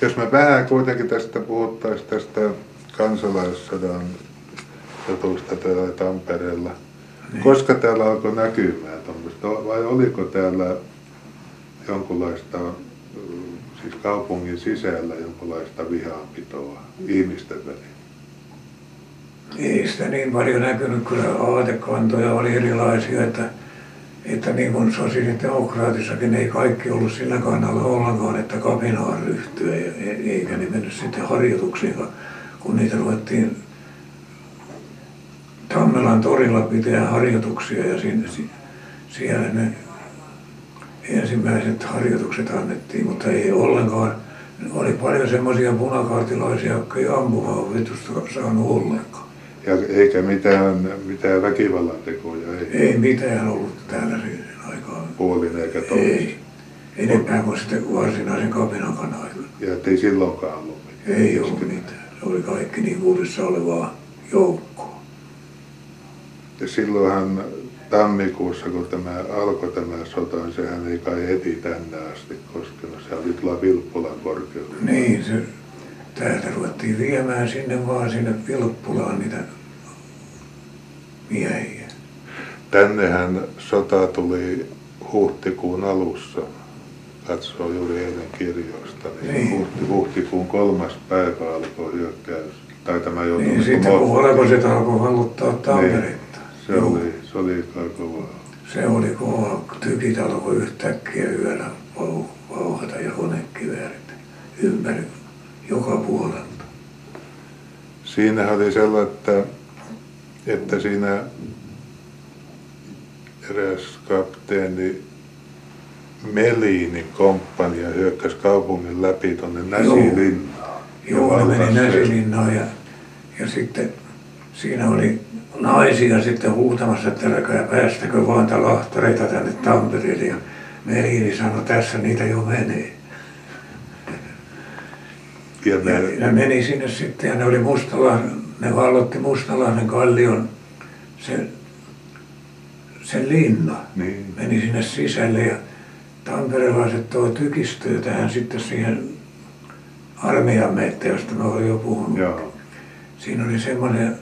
Jos me vähän kuitenkin tästä puhuttaisiin tästä kansalaissodan jutusta täällä Tampereella. Niin. Koska täällä alkoi näkymään tuommoista, vai oliko täällä jonkunlaista, siis kaupungin sisällä jonkunlaista vihanpitoa ihmisten välillä? Ei sitä niin paljon näkynyt, kyllä aatekantoja oli erilaisia, että, että niin kuin sosiaalidemokraatissakin ei kaikki ollut sillä kannalla ollenkaan, että kapinaan ryhtyä, eikä ne mennyt sitten harjoituksiin, kun niitä ruvettiin Tammelan torilla pitää harjoituksia ja sinne, siellä ne ensimmäiset harjoitukset annettiin, mutta ei ollenkaan. Oli paljon semmoisia punakaartilaisia, jotka ei ampuhauvitusta saanut ollenkaan. Ja eikä mitään, mitään väkivallan tekoja? Ei, ei mitään ollut täällä siihen aikaan. Puolin eikä toisin? Ei. Enempää kuin sitten varsinaisen kapinakan aikana. Ja ettei silloinkaan ollut mitään? Ei ollut mitään. Se oli kaikki niin kuudessa olevaa joukkoa. Ja silloinhan tammikuussa, kun tämä alkoi tämä sota, niin sehän ei kai heti tänne asti koskenut. Se oli tuolla Vilppulan korkeudella. Niin, se, täältä ruvettiin viemään sinne vaan sinne Vilppulaan niitä miehiä. Tännehän sota tuli huhtikuun alussa, katsoo juuri eilen kirjoista, niin, niin. Huhti, huhtikuun kolmas päivä alkoi hyökkäys. Tai tämä joutui niin, sitten kun valkoiset alkoi valluttaa Tamperetta. Niin, se Joo. oli, se oli kovaa. Se oli kova. Tykit alkoi yhtäkkiä yöllä joka puolelta. Siinä oli sellainen, että, että siinä eräs kapteeni Melinin komppania hyökkäsi kaupungin läpi tuonne Näsilinnaan. Joo, ne meni Näsilinnaan ja, ja sitten siinä oli naisia sitten huutamassa, että älkää päästäkö vaan lahtareita tänne Tampereelle. Ja Melini sanoi, tässä niitä jo menee. Ja, ja ne meni sinne sitten ja ne oli Mustalahden, ne vallotti Mustalahden kallion sen, sen linna. Niin. Meni sinne sisälle ja tamperelaiset toi tykistöä tähän sitten siihen armeijan mettä, josta mä olin jo puhunut. Joo. Siinä oli semmoinen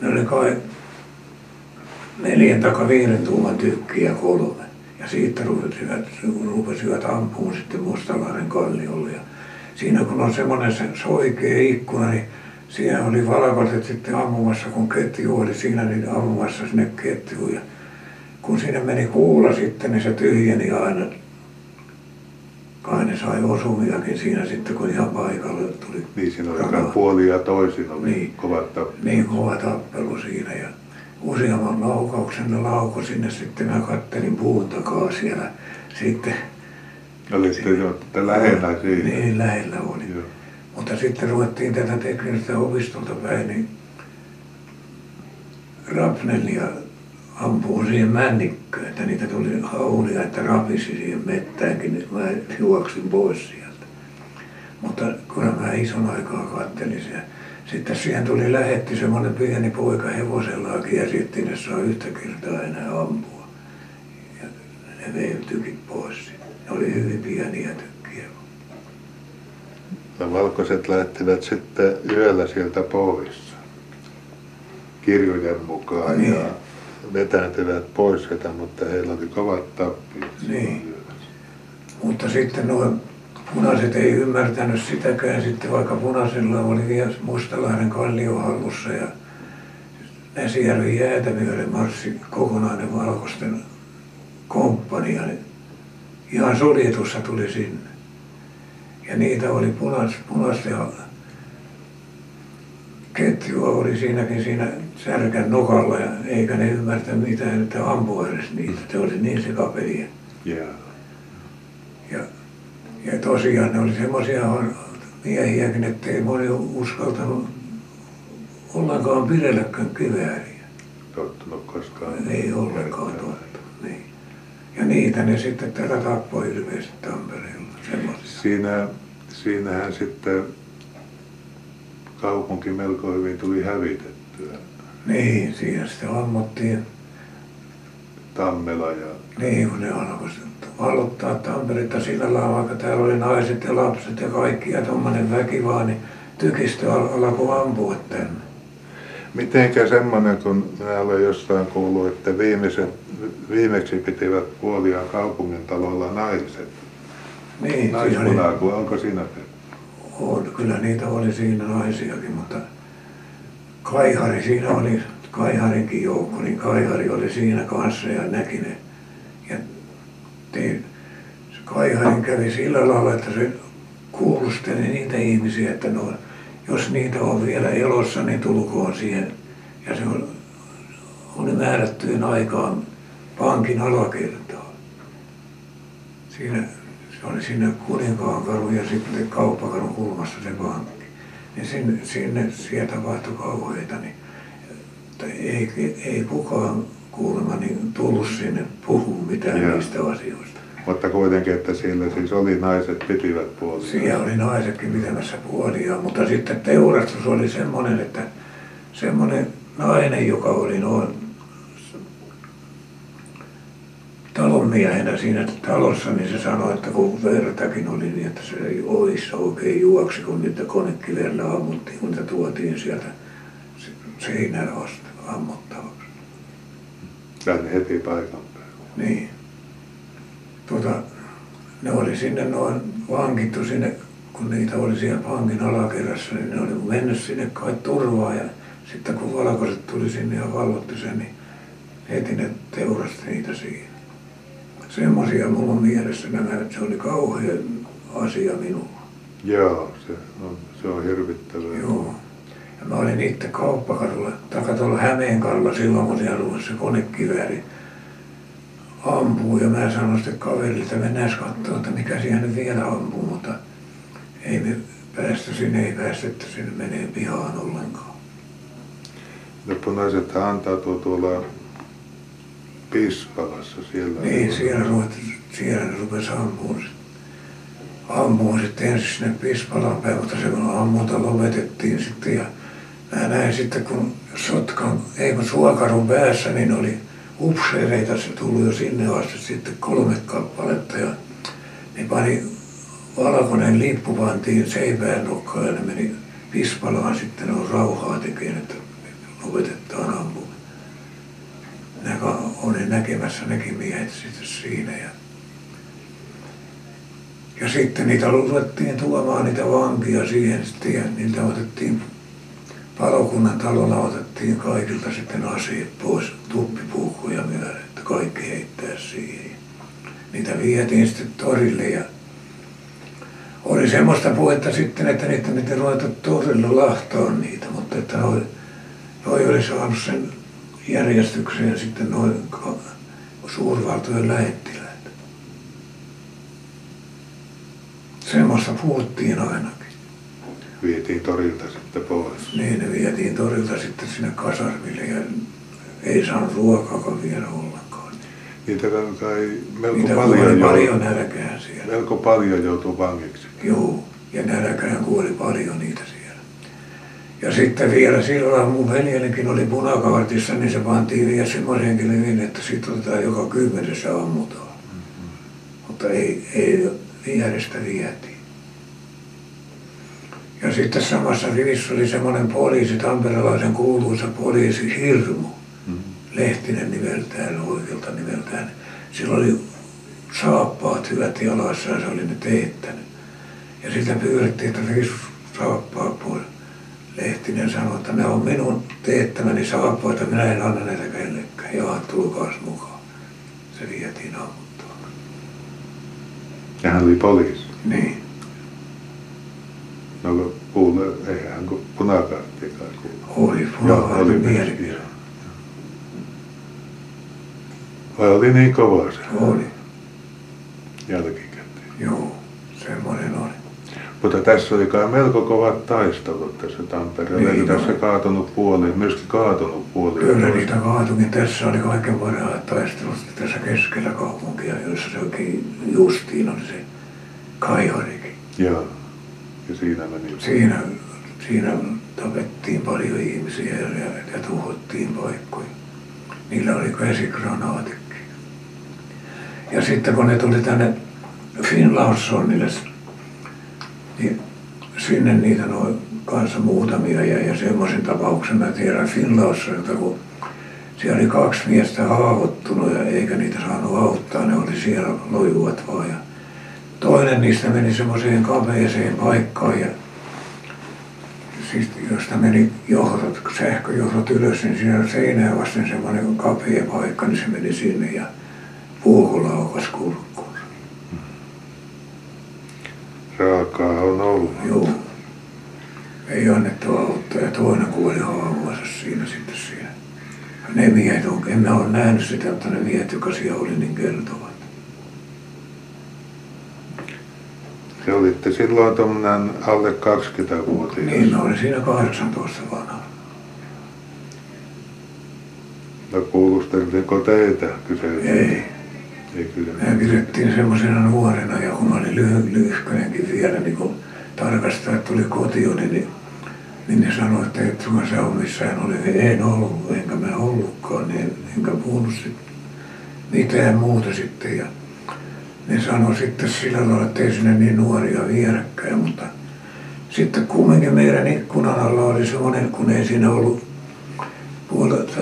ne oli kai neljän tai viiden tuuman tykkiä kolme. Ja siitä rupesivat, rupesivat ampumaan sitten Mustalahden kalliolle. Ja siinä kun on semmoinen se soikea ikkuna, niin siinä oli valkoiset sitten ammumassa, kun ketju oli siinä, niin ammumassa sinne ketjuun. Ja kun sinne meni kuula sitten, niin se tyhjeni aina. Kai ne sai osumiakin siinä sitten, kun ihan paikalle tuli. Niin, siinä oli puoli ja toisin oli niin, kovat tappelu. Niin, kova tappelu siinä. Ja useamman laukauksen ne laukoi sinne sitten. Mä kattelin puun takaa siellä sitten. Olitte jo lähellä siinä? Niin, lähellä oli. Joo. Mutta sitten ruvettiin tätä teknistä opistolta päin, niin Rapnellia ampuu siihen männikköön, että niitä tuli haulia, että rapisi siihen mettäänkin, niin mä juoksin pois sieltä. Mutta kun mä ison aikaa kattelin sen. Sitten siihen tuli lähetti semmoinen pieni poika hevosellakin ja sitten ne saa yhtä kertaa enää ampua. Ja ne vei tykit pois. Ne oli hyvin pieniä tykkiä. Ja valkoiset lähtivät sitten yöllä sieltä pois kirjojen mukaan. Niin. Ja vetäytyvät pois sieltä, mutta heillä oli kovat tappiot. Niin. Mutta sitten nuo punaiset ei ymmärtänyt sitäkään sitten, vaikka punaisilla oli vielä Mustalahden kallio hallussa ja Näsijärven jäätä myöden marssi kokonainen valkoisten komppania. Ihan suljetussa tuli sinne. Ja niitä oli punas, punaisten ketjua oli siinäkin siinä särkän nokalla ja eikä ne ymmärtä mitään, että ampua edes niitä. Se oli niin sekapeliä. Yeah. Ja, ja tosiaan ne oli semmoisia miehiäkin, että ei moni uskaltanut ollenkaan pidelläkään kivääriä. Tottunut koskaan. Ei ollenkaan totta. Ja niitä ne sitten tätä tappoi ilmeisesti Tampereella. Semmoisia. Siinä, siinähän sitten kaupunki melko hyvin tuli hävitettyä. Niin, siinä sitten ammuttiin Tammela ja... Niin, kun ne alkoi valottaa Tamperetta sillä lailla, vaikka täällä oli naiset ja lapset ja kaikki ja tuommoinen väki vaan, niin tykistö al- alkoi ampua tänne. Mitenkä semmoinen, kun minä olen jossain kuullut, että viimeiset, viimeksi pitivät puoliaan kaupungin talolla naiset. Niin, siinä oli, Naispunaku, onko siinä? on, kyllä niitä oli siinä naisiakin, mutta Kaihari siinä oli, Kaiharinkin joukko, niin Kaihari oli siinä kanssa ja näki ne. Ja te, se Kaiharin kävi sillä lailla, että se kuulusteli niitä ihmisiä, että no, jos niitä on vielä elossa, niin tulkoon siihen. Ja se oli, oli määrättyyn aikaan pankin alakertaan. Siinä, se oli siinä Kuninkaankadun ja sitten Kauppakadun kulmassa se pankki. Niin sinne, sinne siellä tapahtui kauheita, niin ei, ei kukaan kuulemma niin tullut sinne puhua mitään Joo. niistä asioista. Mutta kuitenkin, että siellä siis oli naiset pitivät puoliaan. Siellä oli naisetkin pitämässä puoliaan, mutta sitten teurastus oli semmoinen, että semmoinen nainen, joka oli noin talonmiehenä siinä talossa, niin se sanoi, että kun vertakin oli niin, että se ei oissa oikein juoksi, kun niitä konekiveellä ammuttiin, kun niitä tuotiin sieltä se- seinään asti ammuttavaksi. Tänne heti paikan päälle. Niin. Tuota, ne oli sinne noin vankittu sinne, kun niitä oli siellä pankin alakerrassa, niin ne oli mennyt sinne kai turvaan ja sitten kun valkoiset tuli sinne ja valvotti sen, niin heti ne teurasti niitä siihen. Semmoisia mulla on mielessä nämä, että se oli kauhea asia minulla. Joo, se on, se on hirvittävää. Joo. Ja mä olin itse kauppakadulla, taka tuolla Hämeenkadulla silloin, kun siellä se konekivääri ampuu. Ja mä sanoin sitten kaverille, että mennään katsomaan, että mikä siellä nyt vielä ampuu, mutta ei me päästä sinne, ei päästetty sinne menee pihaan ollenkaan. Ne punaiset antautuu tuolla Pispalassa siellä. Niin, siellä, ruveti, siellä ne rupesi ampumaan. Ampumaan sitten ensin sinne Pispalan päin, mutta se kun ammunta lopetettiin sitten ja mä näin sitten kun Sotkan, ei kun Suokarun päässä, niin oli upseereita, se tuli jo sinne asti sitten kolme kappaletta ja ne pani valkoinen lippu pantiin seipään nokkaan ja ne meni Pispalaan sitten on rauhaa tekemään, että lopetetaan ampuminen. Minä olin näkemässä nekin miehet sitten siinä ja ja sitten niitä ruvettiin tuomaan niitä vankia siihen sitten ja niiltä otettiin palokunnan talolla otettiin kaikilta sitten aseet pois, tuppipuukkoja myöden, että kaikki heittää siihen. Niitä vietiin sitten torille ja oli semmoista puhetta sitten, että niitä piti ruveta torilla lahtoa niitä, mutta että noi, noi oli saanut sen järjestykseen sitten noin suurvaltojen lähettiläät. Semmoista puhuttiin ainakin. Vietiin torilta sitten pois. Niin ne vietiin torilta sitten sinne kasarmille ja ei saanut ruokaakaan vielä ollenkaan. Niitä kai melko Niitä paljon, kuoli jo- paljon nälkään siellä. melko paljon joutui vangiksi. Joo, ja nälkään kuoli paljon niitä siellä. Ja sitten vielä silloin mun veljenikin oli punakaartissa, niin se pantiin vielä semmoisenkin levin, että siitä otetaan joka kymmenessä ammutaan. Mutta ei, ei vierestä vietiin. Ja sitten samassa rivissä oli semmoinen poliisi, tamperelaisen kuuluisa poliisi Hirmu. Lehtinen nimeltään, oikealta nimeltään. Sillä oli saappaat hyvät jalassa ja se oli ne teettänyt. Ja sitä pyydettiin, että riisu saappaat pois. Lehtinen sanoi, että ne on minun teettämäni saappaita, minä en anna näitä kellekään. Ja tulkaas mukaan. Se vietiin ammuttaa. Ja hän oli poliisi. Niin. Hän punakaarttikaan kuulu. Oli Joo, punakaartin oli myös, mieli. joo. Vai oli niin kova se Oli, jälkikäteen? joo, semmoinen oli. Mutta tässä oli kai melko kovat taistelut tässä Tampereella. Niin tässä oli. kaatunut puoli, myöskin kaatunut puoli? Kyllä niitä kaatukin. Tässä oli kaiken parhaat taistelut tässä keskellä kaupunkia, jossa se oikein justiin oli se kaiharikin. Joo. Ja siinä meni. Siinä, siinä tapettiin paljon ihmisiä ja, ja, tuhottiin paikkoja. Niillä oli käsikranaatitkin. Ja sitten kun ne tuli tänne Finlandssonille, niin sinne niitä noin kanssa muutamia ja, ja semmoisen tapauksen mä tiedän Finlandssonilta, kun siellä oli kaksi miestä haavoittunut ja eikä niitä saanut auttaa, ne oli siellä lojuvat vaan. Ja toinen niistä meni semmoiseen kapeeseen paikkaan ja siis josta meni johdot, sähköjohdot ylös, niin siinä seinää vasten semmoinen kapea paikka, niin se meni sinne ja puuko laukas kurkkuun. Raakaa on ollut. Joo. Ei annettu auttaa ja toinen kuoli haavoissa siinä sitten siinä. Ne miehet, en mä ole nähnyt sitä, mutta ne miehet, joka siellä oli, niin kertovat. Te olitte silloin tuommoinen alle 20-vuotias. Niin, mä olin siinä 18 vanha. No kuulusteltiko teitä kyseessä? Ei. Ei kyllä. Me pidettiin semmoisena nuorena ja kun mä olin lyhy, lyhkäinenkin vielä, niin kun tarkastajat tuli kotiin, niin, niin ne sanoi, että et sulla sä ole missään oli. En ollut, enkä mä ollutkaan, niin enkä puhunut sit mitään muuta sitten. Ja ne sanoi sitten sillä lailla, että ei sinne niin nuoria vierekkäin, mutta sitten kumminkin meidän ikkunan alla oli semmoinen, kun ei siinä ollut puolelta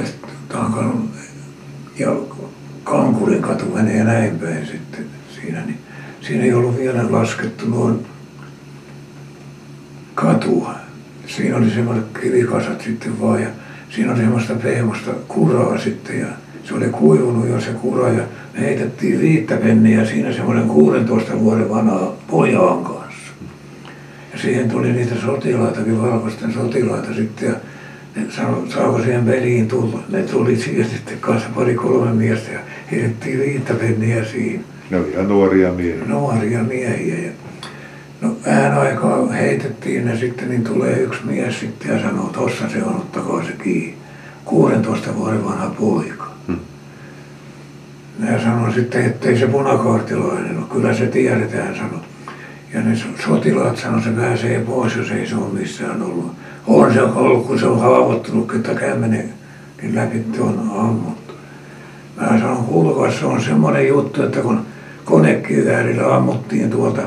Tankalon ja Kankulin katu menee näin päin sitten siinä, niin siinä ei ollut vielä laskettu noin katua. Siinä oli semmoiset kivikasat sitten vaan ja siinä oli semmoista pehmosta kuraa sitten ja se oli kuivunut jo se kura ja heitettiin viittäpenniä siinä semmoinen 16 vuoden vanha pojaan kanssa. Ja siihen tuli niitä sotilaitakin, valkoisten sotilaita sitten ja ne sano, saako siihen peliin tulla. Ne tuli siihen sitten kanssa pari kolme miestä ja heitettiin viittäpenniä siinä. Ne oli ihan nuoria miehiä. Nuoria miehiä ja No vähän aikaa heitettiin ne sitten, niin tulee yksi mies sitten ja sanoo, tossa se on, ottakaa se kiinni. 16 vuoden vanha poika. Mä sanoin sitten, ettei se punakaartilainen ole, kyllä se tiedetään, sano. Ja ne sotilaat sanoi, se pääsee pois, jos ei se ole missään ollut. On se ollut, kun se on haavoittunut, että kämmenen niin läpi on ammuttu. Mä sanon, kuulkaa, se on semmoinen juttu, että kun konekiväärillä ammuttiin tuolta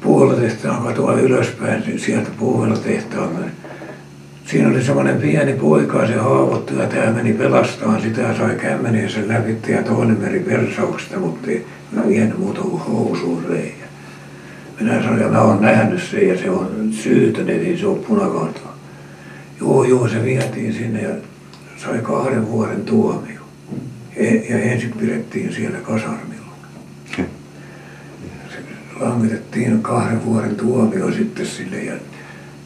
puolitehtaan katua ylöspäin niin sieltä puuvelatehtaalla. Niin siinä oli semmoinen pieni poika, se haavoittui ja tämä meni pelastamaan sitä ja sai kämmeneen sen läpi ja toinen meri persauksesta, mutta ei mä vienyt muuta kuin housuun reijä. Minä sanoin, ja mä oon nähnyt sen ja se on syytön, ei se ole punakartalla. Joo, joo, se vietiin sinne ja sai kahden vuoden tuomio. Ja ensin pidettiin siellä kasarmilla langitettiin kahden vuoden tuomio sitten sille ja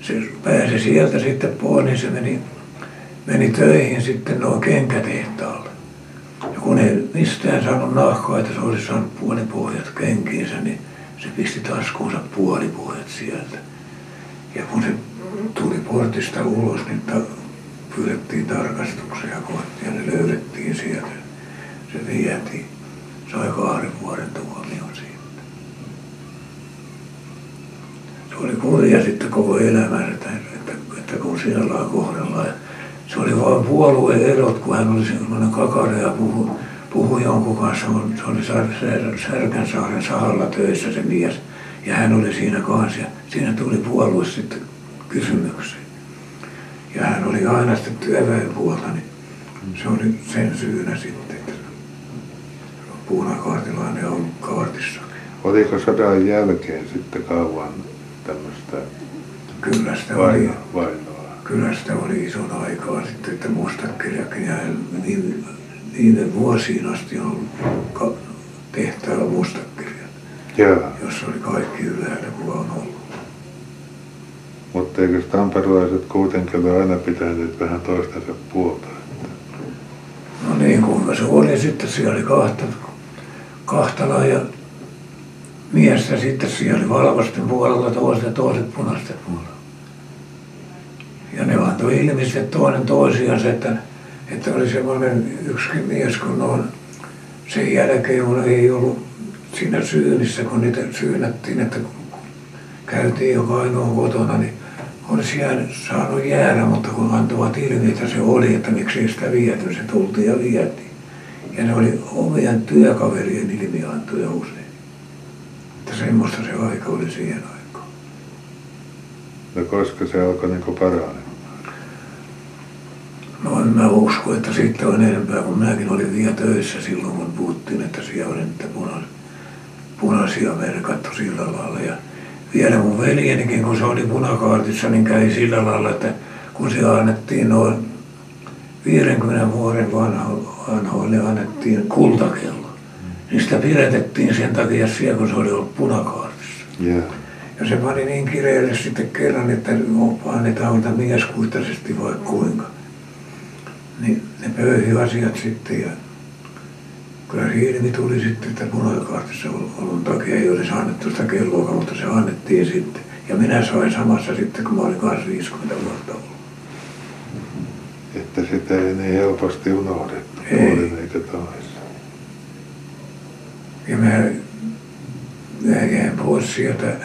se pääsi sieltä sitten pois, niin se meni, meni töihin sitten noin kenkätehtaalle. Ja kun ei mistään saanut nahkaa, että se olisi saanut puolipohjat kenkiinsä, niin se pisti taskuunsa puolipohjat sieltä. Ja kun se tuli portista ulos, niin ta- pyydettiin tarkastuksia kohti ja ne löydettiin sieltä. Se vietiin. Sai kahden vuoden tuomion siitä. se oli kurja sitten koko elämänsä, että, että, että kun siellä lailla kohdellaan. Se oli vain puolueen erot, kun hän oli sellainen kakara ja puhui, puhui jonkun kanssa. Se oli Särkänsaaren sahalla töissä se mies. Ja hän oli siinä kanssa ja siinä tuli puolue sitten kysymykseen. Ja hän oli aina sitten työväenpuolta, niin se oli sen syynä sitten, että puunakaartilainen on ollut kaartissa. Oliko sodan jälkeen sitten kauan tämmöistä Kyllä sitä oli, vainoa. Kyllä sitä oli ison aikaa sitten, että mustakirjakin ja niin, niiden vuosiin asti on ollut tehtävä mustakirjat, jossa oli kaikki ylhäällä kuva on ollut. Mutta eikö tamperelaiset kuitenkin ole aina pitäneet vähän toistensa puolta? No niin, kuinka se oli sitten, siellä oli kahta, kahta ja miestä sitten siellä oli valkoisten puolella toiset ja toiset punaisten puolella. Ja ne antoi ilmi sitten toinen toisiansa, että, että oli semmoinen yksikin mies, kun on sen jälkeen kun ei ollut siinä syynissä, kun niitä syynättiin, että käytiin joka ainoa kotona, niin olisi jäänyt, saanut jäädä, mutta kun antoivat ilmi, että se oli, että miksi sitä viety, se tultiin ja vietiin. Ja ne oli omien työkaverien ilmiantoja usein. Että semmoista se aika oli siihen aikaan. No koska se alkoi niin paranemaan? No en mä usko, että siitä on enempää, kun minäkin olin vielä töissä silloin, kun puhuttiin, että siellä oli niitä punaisia, punaisia merkattu sillä lailla. Ja vielä mun veljenikin, kun se oli punakaartissa, niin kävi sillä lailla, että kun se annettiin noin 50 vuoden vanhoille annettiin kultakello, niin sitä pidätettiin sen takia siellä, kun se oli ollut punakaartissa. Yeah. Ja se pani niin kireelle sitten kerran, että annetaan mieskuittaisesti vai kuinka niin ne pöyhi asiat sitten ja kyllä ilmi tuli sitten, että punakaartissa ollut takia ei olisi annettu sitä kelloa, mutta se annettiin sitten. Ja minä sain samassa sitten, kun mä olin kanssa 50 vuotta ollut. Että sitä ei niin helposti unohdettu, ei. puolin eikä toisessa. Ja mä, jäin pois sieltä,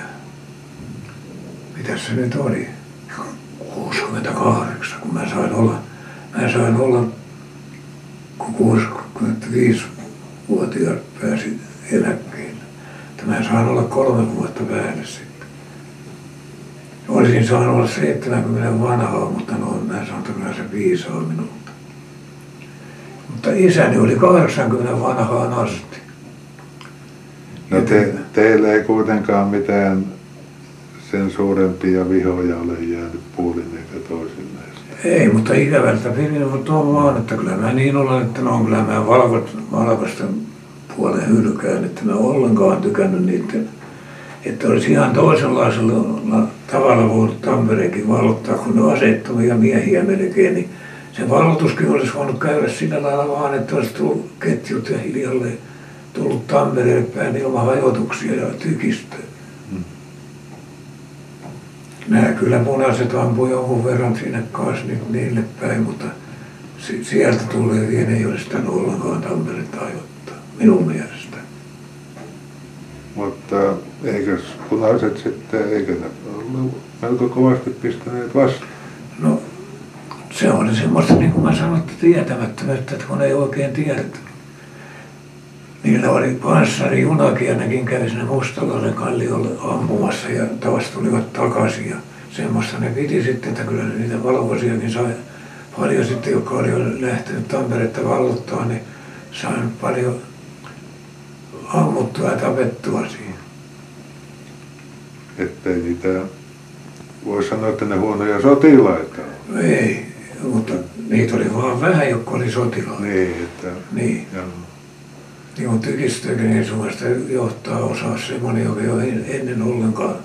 mitä se nyt oli, 68, kun mä sain olla Mä sain olla, kun 65-vuotiaat pääsin eläkkeelle. Että mä sain olla kolme vuotta päälle sitten. Olisin saanut olla 70 vanhaa, mutta no, mä sanon, että kyllä se viisaa minulta. Mutta isäni oli 80 vanhaan asti. No te, teille ei kuitenkaan mitään sen suurempia vihoja ole jäänyt puolin eikä toisille. Ei, mutta ikävältä mutta on vaan, että kyllä mä niin olen, että no on kyllä mä valkoisten puolen hylkään, että mä ollenkaan tykännyt niiden, että olisi ihan toisenlaisella tavalla voinut Tampereenkin valottaa, kun ne asettomia miehiä melkein, niin se valotuskin olisi voinut käydä sillä lailla vaan, että olisi tullut ketjut ja hiljalleen tullut Tampereelle päin ilman hajotuksia ja tykistöä. Nämä kyllä punaiset ampui jonkun verran sinne kanssa nyt niille päin, mutta sieltä tulee vielä ei olisi sitä ollenkaan Tamperetta ajoittaa, minun mielestä. Mutta eikös punaiset sitten, eikö ne ollut melko kovasti pistäneet vastaan? No se oli semmoista, niin kuin mä sanoin, että tietämättömyyttä, että kun ei oikein tiedetä. Niillä oli panssari junakin ja nekin kävi sinne Mustalaisen kalliolle ampumassa ja taas tulivat takaisin. Ja semmoista ne piti sitten, että kyllä niitä valkoisiakin sai paljon sitten, jotka oli lähtenyt Tamperetta vallottaa, niin sain paljon ammuttua ja tapettua siihen. Ettei niitä voi sanoa, että ne huonoja sotilaita Ei, mutta niitä oli vaan vähän, jotka oli sotilaita. Niin, että... Niin. Joo. Niin niin Suomesta johtaa osaa semmoinen, joka ei ole ennen ollenkaan.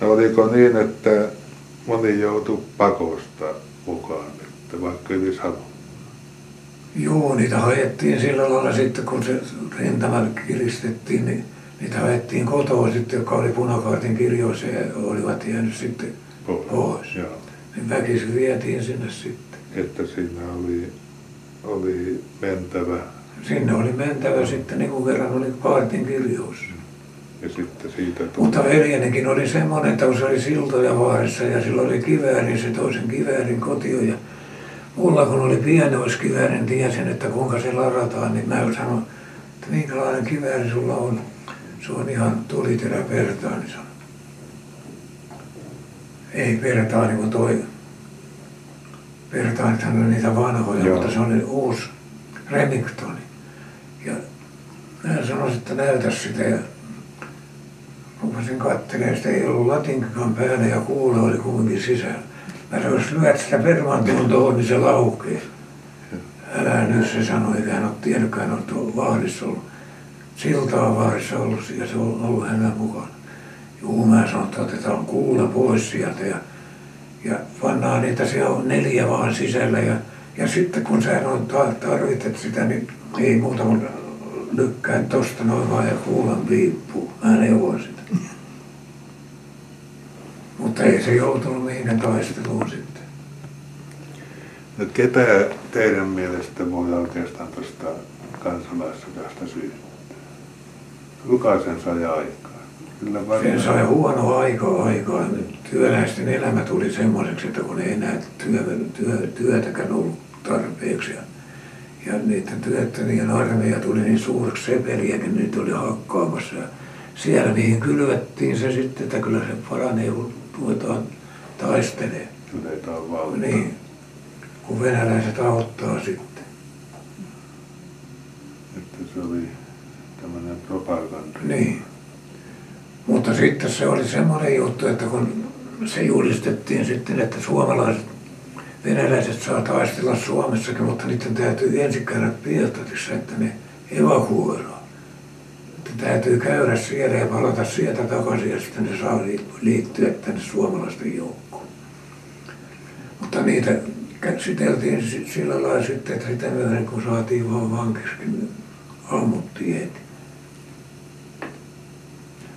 No oliko niin, että moni joutui pakosta mukaan, että vaikka yli savu? Joo, niitä haettiin sillä lailla sitten, kun se rintama kiristettiin, niin niitä haettiin kotoa sitten, jotka oli punakaartin kirjoissa ja olivat jäänyt sitten pois. pois. Joo. Niin väkisin vietiin sinne sitten. Että siinä oli, oli mentävä sinne oli mentävä sitten niin kuin kerran oli kaartin kirjoissa. Ja sitten siitä tuli. Mutta veljenikin oli semmoinen, että kun se oli siltoja vaarissa ja sillä oli kivääri, niin se toisen kiväärin kotio. Ja mulla kun oli pienoiskivääri, niin tiesin, että kuinka se larataan, niin mä sanoin, että minkälainen kivääri sulla on. Se on ihan tuliterä pertaani, sanoi. Ei pertaani kuin toi. Pertaanithan oli niitä vanhoja, Joo. mutta se oli uusi Remingtoni. Mä sanoin, että näytä sitä ja rupesin katselemaan, sitä ei ollut latinkakaan päällä ja kuule oli kuitenkin sisällä. Mä sanoin, jos lyöt sitä permantoon tuohon, niin se laukee. Älä nyt, se sanoi, eikä hän ole tiennytkään, on vahdissa ollut. Siltaa vahdissa ollut ja se on ollut hänen mukana. Juu, mä sanoin, että otetaan kuula pois sieltä ja, ja pannaan niitä, siellä on neljä vaan sisällä ja, ja sitten kun sä tarvitset sitä, niin ei muuta kuin lykkään tosta noin vaan ja kuulan piippuu. Mä neuvoin sitä. Mutta ei se joutunut mihinkään taisteluun sitten. No ketä teidän mielestä voi oikeastaan tuosta kansalaissodasta syyttää? Kuka sen sai aikaan? Kyllä Sen sai huono aika aikaa. Työläisten elämä tuli semmoiseksi, että kun ei enää työ, työ, työtäkään ollut tarpeeksi. Ja ja niiden työttömien armeija tuli niin suureksi sepeliäkin, niitä oli hakkaamassa. Ja siellä niihin kylvettiin se sitten, että kyllä se paranee, kun ruvetaan taistelemaan. Yleitään valtaa. Niin, kun venäläiset auttaa sitten. Että se oli tämmöinen propaganda. Niin. Mutta sitten se oli semmoinen juttu, että kun se julistettiin sitten, että suomalaiset, venäläiset saa taistella Suomessakin, mutta niiden täytyy ensin käydä Pietarissa, että ne evakuoidaan. Että täytyy käydä siellä ja palata sieltä takaisin ja sitten ne saa liittyä tänne suomalaisten joukkoon. Mutta niitä käsiteltiin sillä lailla sitten, että sitä myöhemmin kun saatiin vaan vankiskin, ammuttiin heti.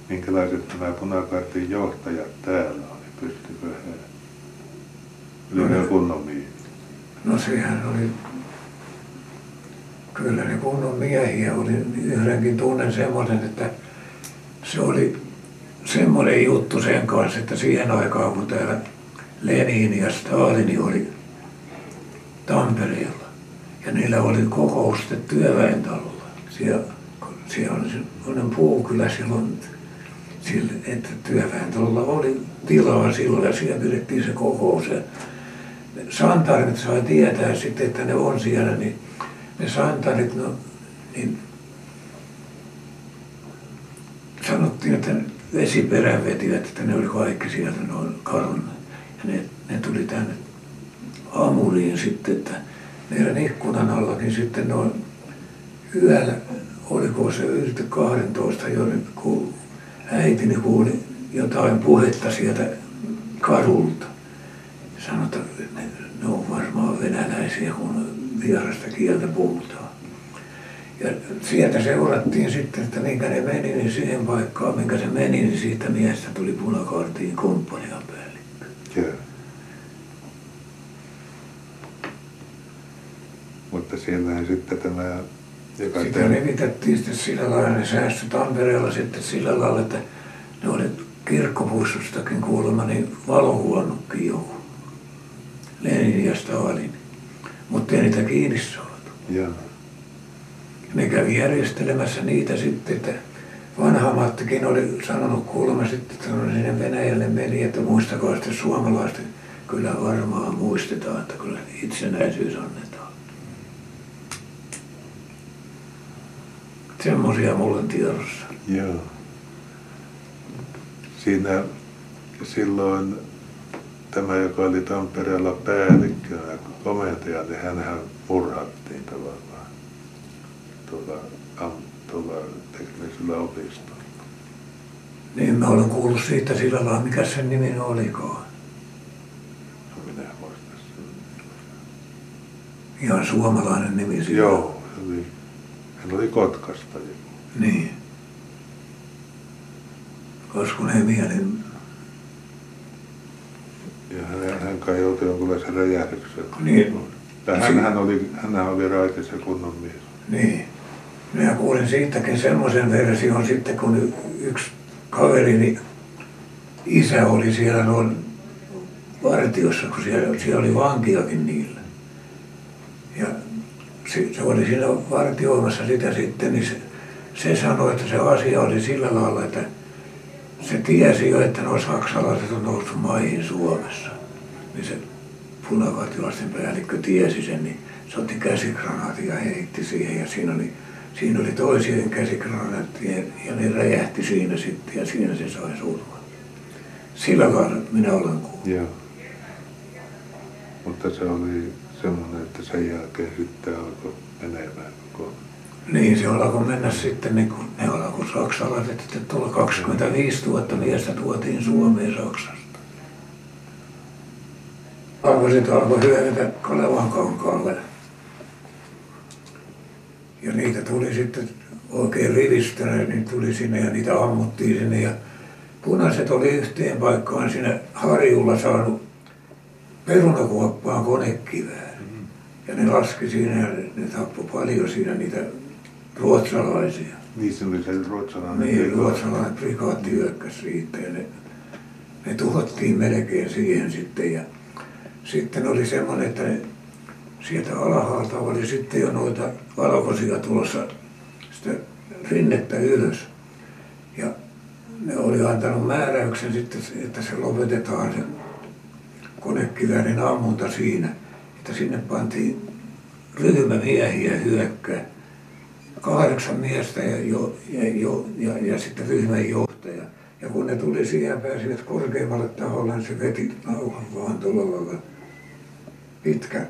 Minkälaiset nämä punakartin johtajat täällä oli? Pystykö he? Ne kunnon miehiä? No sehän oli, kyllä ne kunnon miehiä oli. Yhdenkin tunnen semmoisen, että se oli semmoinen juttu sen kanssa, että siihen aikaan kun täällä Lenin ja Stalini oli Tampereella ja niillä oli kokous sitten työväentalolla. Siellä, siellä oli semmoinen puukylä silloin sille, että työväentalolla oli tilaa silloin ja siellä pidettiin se kokous. Santarit sai tietää sitten, että ne on siellä, niin ne santarit, no, niin sanottiin, että vesiperän vetivät, että ne oli kaikki sieltä noin kadonneet. Ja ne, ne tuli tänne aamuliin sitten, että meidän ikkunan allakin sitten noin yöllä, oliko se yritti 12 jo, kun äitini kuuli jotain puhetta sieltä kadulta. Sanoi, että ne, ne on varmaan venäläisiä, kun vierasta kieltä puhutaan. Ja sieltä seurattiin sitten, että minkä ne meni, niin siihen paikkaan, minkä se meni, niin siitä miestä tuli punakartiin komppanian päällikkö. Joo. Mutta siellähän sitten tämä joka Sitä tem- levitettiin sitten sillä lailla, ne säästö Tampereella sitten sillä lailla, että ne oli kirkkopussustakin kuulemma niin valohuonokki joku. Lenin ja Stalin. Mutta ei niitä kiinni saatu. Joo. Ne kävi järjestelemässä niitä sitten, että vanha Mattikin oli sanonut kuulemma sitten, että kun sinne Venäjälle meni, että muistakaa sitten suomalaiset, kyllä varmaan muistetaan, että kyllä itsenäisyys annetaan. Semmoisia mulla on tiedossa. Joo. Siinä silloin tämä, joka oli Tampereella päällikkönä, komentaja, niin hänhän murhattiin tavallaan tuolla, tuolla teknisellä opistolla. Niin mä olen kuullut siitä sillä lailla, mikä sen nimi olikaan. No minä en muista sen. Ihan suomalainen nimi sillä. Joo, se oli, hän oli Kotkasta joku. Niin. Koskuneen mielen. Ja kai joutui jonkunlaisen räjähdyksen. Niin. Hänhän oli, hänhän oli raitis ja kunnon mies. Niin. Minä kuulin siitäkin semmoisen version sitten, kun yksi kaverini isä oli siellä noin vartiossa, kun siellä, siellä oli vankiakin niillä. Ja se, se oli siinä vartioimassa sitä sitten, niin se, se sanoi, että se asia oli sillä lailla, että se tiesi jo, että nuo saksalaiset on noussut maihin Suomessa. Niin se punavartiolaisten päällikkö tiesi sen, niin se otti käsikranaatin ja heitti siihen ja siinä oli, siinä oli toisien käsikranaattien ja ne räjähti siinä sitten ja siinä se sai surman. Sillä lailla minä olen kuullut. Joo. Mutta se oli semmoinen, että sen jälkeen sitten alkoi menemään koko Niin, se alkoi mennä sitten, niin kun ne alkoi saksalaiset, että tuolla 25 000 miestä tuotiin Suomeen Saksasta. Alkoi alkoi hyökätä Kalevan kankaalle. Ja niitä tuli sitten oikein rivistönä, niin tuli sinne ja niitä ammuttiin sinne. Ja punaiset oli yhteen paikkaan siinä harjulla saanut perunakuoppaan konekivään. Ja ne laski siinä ja ne tappoi paljon siinä niitä ruotsalaisia. Niin se oli se ruotsalainen. Niin, ruotsalainen prikaatti hyökkäsi siitä ja ne, ne tuhottiin melkein siihen sitten. Ja sitten oli semmoinen, että ne sieltä alhaalta oli sitten jo noita valkoisia tulossa sitä rinnettä ylös. Ja ne oli antanut määräyksen sitten, että se lopetetaan se konekiväärin ammunta siinä, että sinne pantiin ryhmä miehiä hyökkää. Kahdeksan miestä ja, jo, ja, jo, ja, ja sitten ryhmän johtaja. Ja kun ne tuli siihen pääsivät korkeammalle taholle, niin se veti nauhan vaan tuolla lailla pitkä.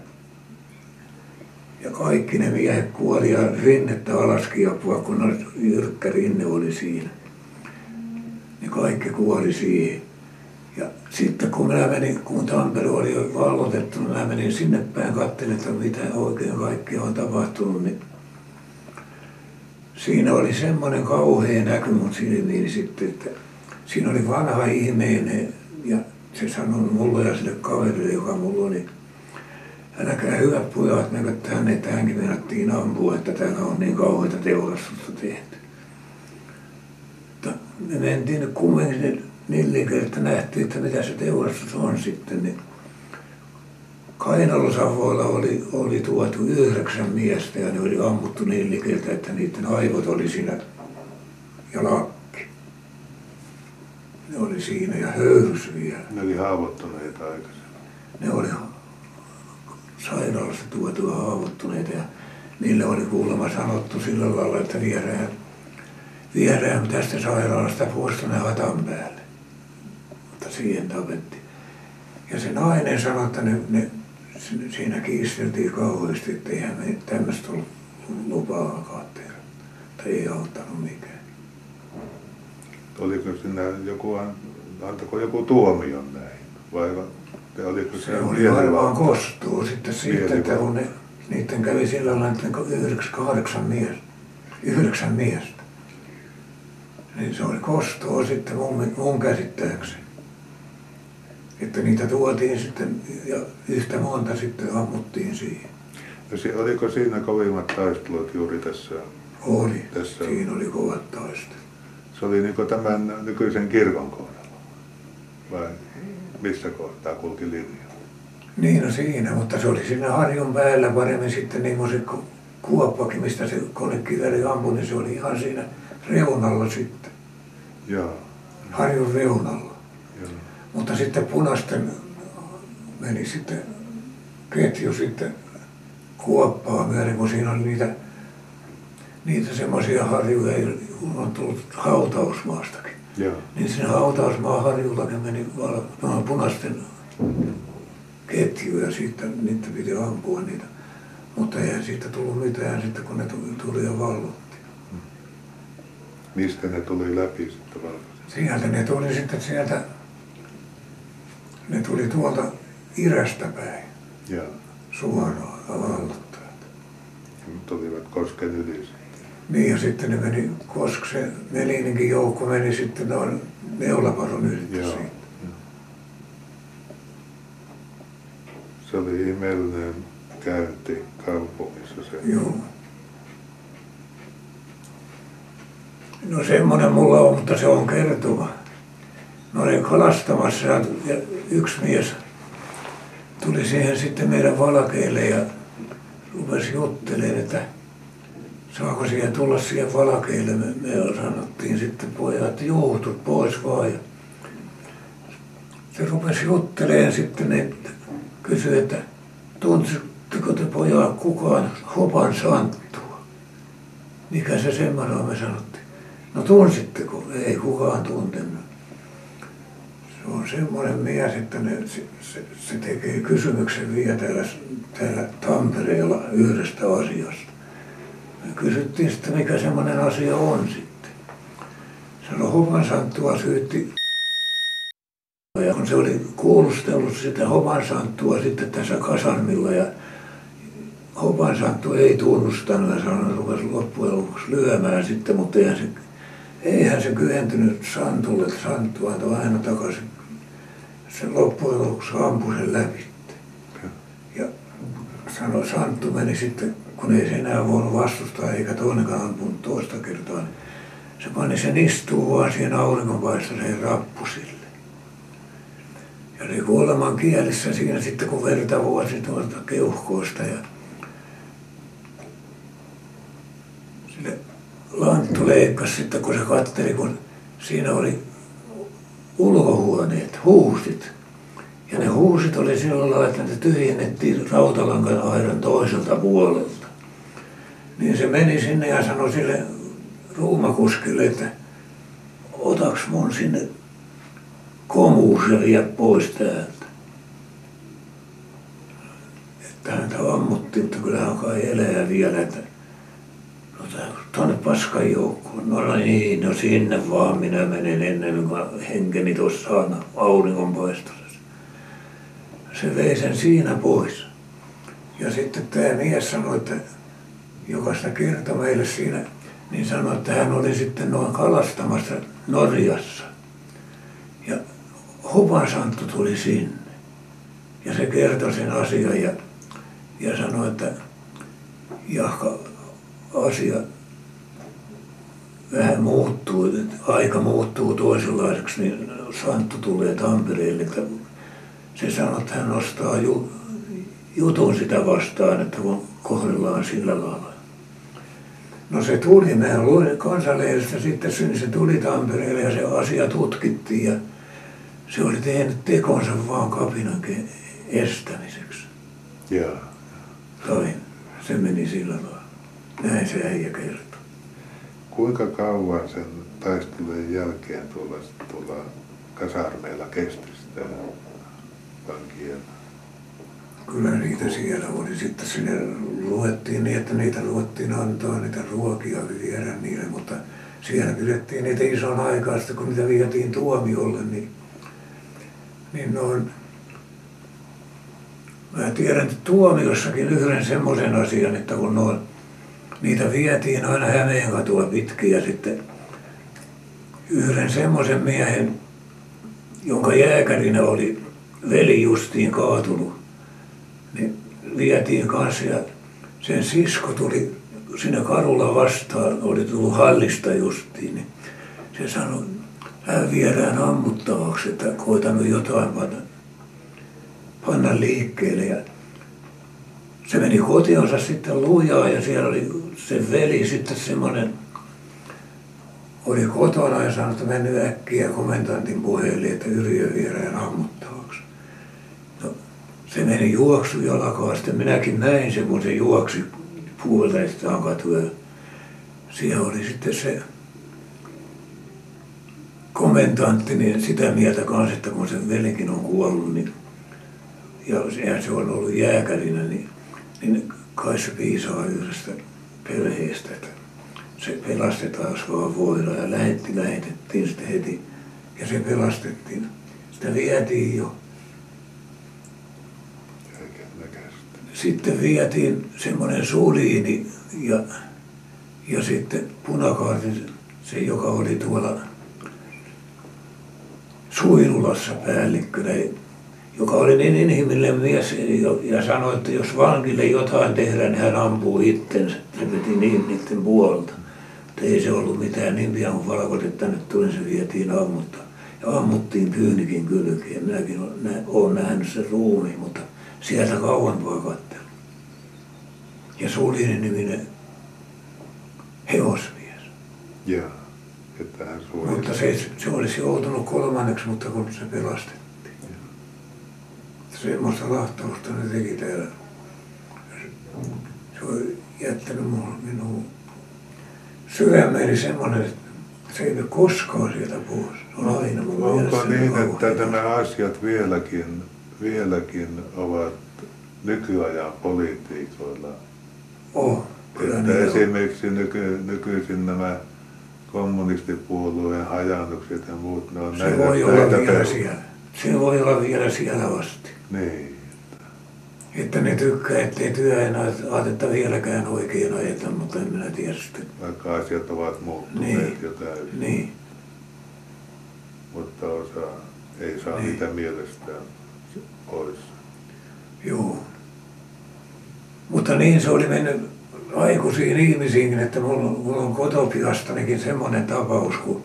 Ja kaikki ne miehet kuoli ja rinnettä alaskin apua, kun jyrkkä rinne oli siinä. Niin kaikki kuoli siihen. Ja sitten kun minä menin, kun Tampere oli jo vallotettu, niin minä menin sinne päin, katselin, että mitä oikein kaikkea on tapahtunut, niin siinä oli semmoinen kauhea näky mun silmiin sitten, että siinä oli vanha ihminen ja se sanoi mulle ja sille kaverille, joka mulla oli, älkää hyvät pojat, menkö tänne, että hänkin meinattiin ampua, että täällä on niin kauheita teurastusta tehty. Mutta me mentiin kumminkin Nillinkö, että nähtiin, että mitä se teurastus on sitten, niin Kainalosavoilla oli, oli tuotu yhdeksän miestä ja ne oli ammuttu Nillikeltä, että niiden aivot oli siinä ja lakki. Ne oli siinä ja höyrys vielä. Ne oli haavoittuneita aikaisemmin. Ne oli sairaalasta tuotua haavoittuneita ja niille oli kuulemma sanottu sillä lailla, että viedään, viedään tästä sairaalasta pois tuonne hatan päälle siihen tapettiin. Ja se nainen sanoi, että ne, ne, siinä kiisteltiin kauheasti, että eihän me tämmöistä ollut lupaa tehdä. Ei auttanut mikään. Oliko siinä joku, antako joku tuomion näin? Vai se, se oli varmaan kostuu sitten siitä, että kun ne, niiden kävi sillä lailla, että yhdeksän, kahdeksan miestä, yhdeksän miestä. Niin se oli kostoa sitten mun, mun käsittääkseni että niitä tuotiin sitten ja yhtä monta sitten ammuttiin siihen. Ja se, oliko siinä kovimmat taistelut juuri tässä? Oli, tässä siinä oli kovat taistelut. Se oli niin tämän nykyisen kirkon kohdalla vai missä kohtaa kulki linja? Niin no siinä, mutta se oli siinä harjun päällä paremmin sitten niin kuin se kuoppakin, mistä se konekivääri ampui, niin se oli ihan siinä reunalla sitten. Joo. Harjun reunalla. Mutta sitten punaisten meni sitten ketju sitten kuoppaa myöden, kun siinä oli niitä, niitä semmoisia harjuja, kun on tullut hautausmaastakin. Joo. Niin sinne hautausmaan harjultakin meni val- punaisten ketju ja sitten niitä piti ampua niitä. Mutta eihän siitä tullut mitään sitten, kun ne tuli, tuli ja vallotti. Mistä ne tuli läpi sitten valkoiset? Sieltä ne tuli sitten sieltä ne tuli tuolta idästä päin. Joo. Suoraan vallottajat. Tulivat kosken yli Niin ja sitten ne meni, koska se Melininkin joukko meni sitten noin Neulaparon yli Joo. siitä. Se oli ihmeellinen käynti kaupungissa se. Joo. No semmoinen mulla on, mutta se on kertova. Mä olin kalastamassa ja yksi mies tuli siihen sitten meidän valkeille ja rupesi juttelemaan, että saako siihen tulla siihen valkeille. Me, me sanottiin sitten pojat, että juutut pois vaan. Ja se rupesi juttelemaan sitten, niin kysyi, että tunsitteko te pojat kukaan Hopan Santtua? Mikä se semmoinen on, me sanottiin. No tunsitteko? Ei kukaan tuntenut se on semmoinen mies, että ne, se, se, se tekee kysymyksen vielä täällä, täällä Tampereella yhdestä asiasta. Kysyttiin sitten, mikä semmoinen asia on sitten. Sano Hopansanttua syytti ja kun se oli kuulustellut sitä Hopansanttua sitten tässä kasarmilla ja Hopansanttu ei tunnustanut ja sanoi, rupesi loppujen lopuksi lyömään sitten, mutta eihän se eihän se kyhentynyt Santulle, että Santtu antoi aina takaisin. Se loppujen lopuksi ampui sen läpi. Sanoi, Santtu meni sitten, kun ei se enää voinut vastustaa eikä toinenkaan ampunut toista kertaa, niin se pani sen istuu vaan siihen auringonpaisteiseen rappusille. Ja oli kuoleman kielissä siinä sitten, kun verta vuosi tuolta keuhkoista ja sille Lanttu leikkasi sitten, kun se katteli, kun siinä oli ulkohuoneet, huusit. Ja ne huusit oli sillä lailla, että ne tyhjennettiin rautalankan aidan toiselta puolelta. Niin se meni sinne ja sanoi sille ruumakuskille, että otaks mun sinne komuus ja vie pois täältä. Että häntä ammuttiin, mutta kyllä hän kai elää vielä, että no tuonne paskan joukkoon. No niin, no sinne vaan minä menen ennen kuin henkeni tuossa on auringonpaistossa. Se vei sen siinä pois. Ja sitten tämä mies sanoi, että joka sitä kertoi meille siinä, niin sanoi, että hän oli sitten noin kalastamassa Norjassa. Ja Hupasanttu tuli sinne. Ja se kertoi sen asian ja, ja sanoi, että Jahka, asia vähän muuttuu, aika muuttuu toisenlaiseksi, niin Santtu tulee Tampereelle. Että se sanoi, että hän nostaa ju, jutun sitä vastaan, että kun kohdellaan sillä lailla. No se tuli, mä luin kansanlehdestä sitten niin se tuli Tampereelle ja se asia tutkittiin ja se oli tehnyt tekonsa vaan kapinan estämiseksi. Joo. Tai se meni sillä lailla. Näin se äijä kertoi. Kuinka kauan sen taistelujen jälkeen tuolla, tuolla kasarmeilla kesti sitä vankien? Kyllä niitä siellä oli. Sitten sinne luettiin niin, että niitä luettiin antaa niitä ruokia viedä niille, mutta siellä pidettiin niitä ison aikaa, kun niitä vietiin tuomiolle, niin, niin noin, mä tiedän että tuomiossakin yhden semmoisen asian, että kun noin, niitä vietiin aina Hämeen katua pitkin ja sitten yhden semmoisen miehen, jonka jääkärinä oli veli justiin kaatunut, niin vietiin kanssa ja sen sisko tuli sinne karulla vastaan, oli tullut hallista justiin, niin se sanoi, hän viedään ammuttavaksi, että koitanut jotain panna, panna liikkeelle. Ja se meni kotionsa sitten lujaa ja siellä oli se veli sitten semmoinen, oli kotona ja sanoi, että mennyt äkkiä komentantin puheelle, että Yrjö viedään ammuttavaksi. Se meni juoksu jalkaa, sitten minäkin näin sen, kun se juoksi puolesta katua. Siellä oli sitten se komentantti niin sitä mieltä kanssa, että kun se velikin on kuollut, niin, ja se on ollut jääkärinä, niin, niin kai se piisaa yhdestä perheestä, että se pelastetaan vaan voida ja lähetti, lähetettiin sitten heti ja se pelastettiin. Sitä vietiin jo. Sitten vietiin semmoinen suliini ja, ja sitten punakaarti, se joka oli tuolla Suilulassa päällikkönä, joka oli niin inhimillinen mies ja sanoi, että jos vankille jotain tehdään, niin hän ampuu itsensä. Se veti niin niiden puolta. Mutta ei se ollut mitään niin pian kuin valkot, että nyt tuli, se vietiin ammutta. Ja ammuttiin pyynikin kylkeen. Minäkin olen nähnyt sen ruumiin, mutta sieltä kauempaa katselin. Ja Sulinen niminen hevosmies. Joo. Mutta se, se olisi joutunut kolmanneksi, mutta kun se pelastettiin. Semmoista lahtausta ne teki täällä. Se on jättänyt minun sydämeeni semmoinen, että se ei koskaan sieltä pois. Se on aina mun Onko niin, että nämä asiat vieläkin, vieläkin ovat nykyajan politiikoilla? Oh, kyllä että esimerkiksi nyky, nykyisin nämä kommunistipuolueen hajannukset ja muut, ne on se näitä, voi olla vielä siellä. Se voi olla vielä siellä asti. Niin. Että ne tykkää, ettei työaatetta vieläkään oikein ajeta, mutta en minä tiedä sitten. Vaikka asiat ovat muuttuneet niin. jo täysin. Niin. Mutta osa ei saa niin. niitä mielestään pois. Joo. Mutta niin se oli mennyt aikuisiin ihmisiinkin, että mulla, mulla on kotopihastanikin semmoinen tapaus, kun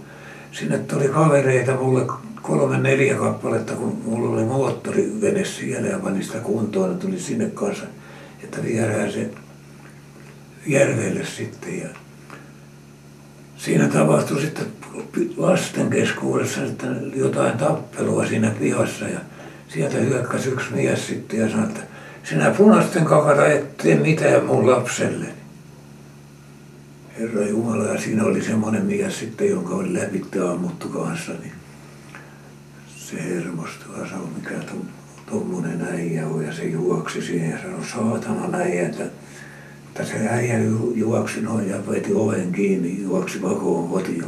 sinne tuli kavereita mulle kolme neljä kappaletta, kun mulla oli moottorivene siellä ja panin sitä kuntoon ja tuli sinne kanssa, että viedään se järvelle sitten. Ja siinä tapahtui sitten lasten keskuudessa sitten jotain tappelua siinä pihassa ja sieltä hyökkäsi yksi mies sitten ja sanoi, että sinä punaisten kakara et tee mitään mun lapselle. Herra Jumala, ja siinä oli semmoinen mies sitten, jonka oli läpitte ammuttu kanssa, niin se hermostui ja sanoi, mikä tuommoinen äijä on, ja se juoksi siihen ja sanoi, saatana äijä, että, että se äijä juoksi noin ja veti oven kiinni, juoksi pakoon kotiin.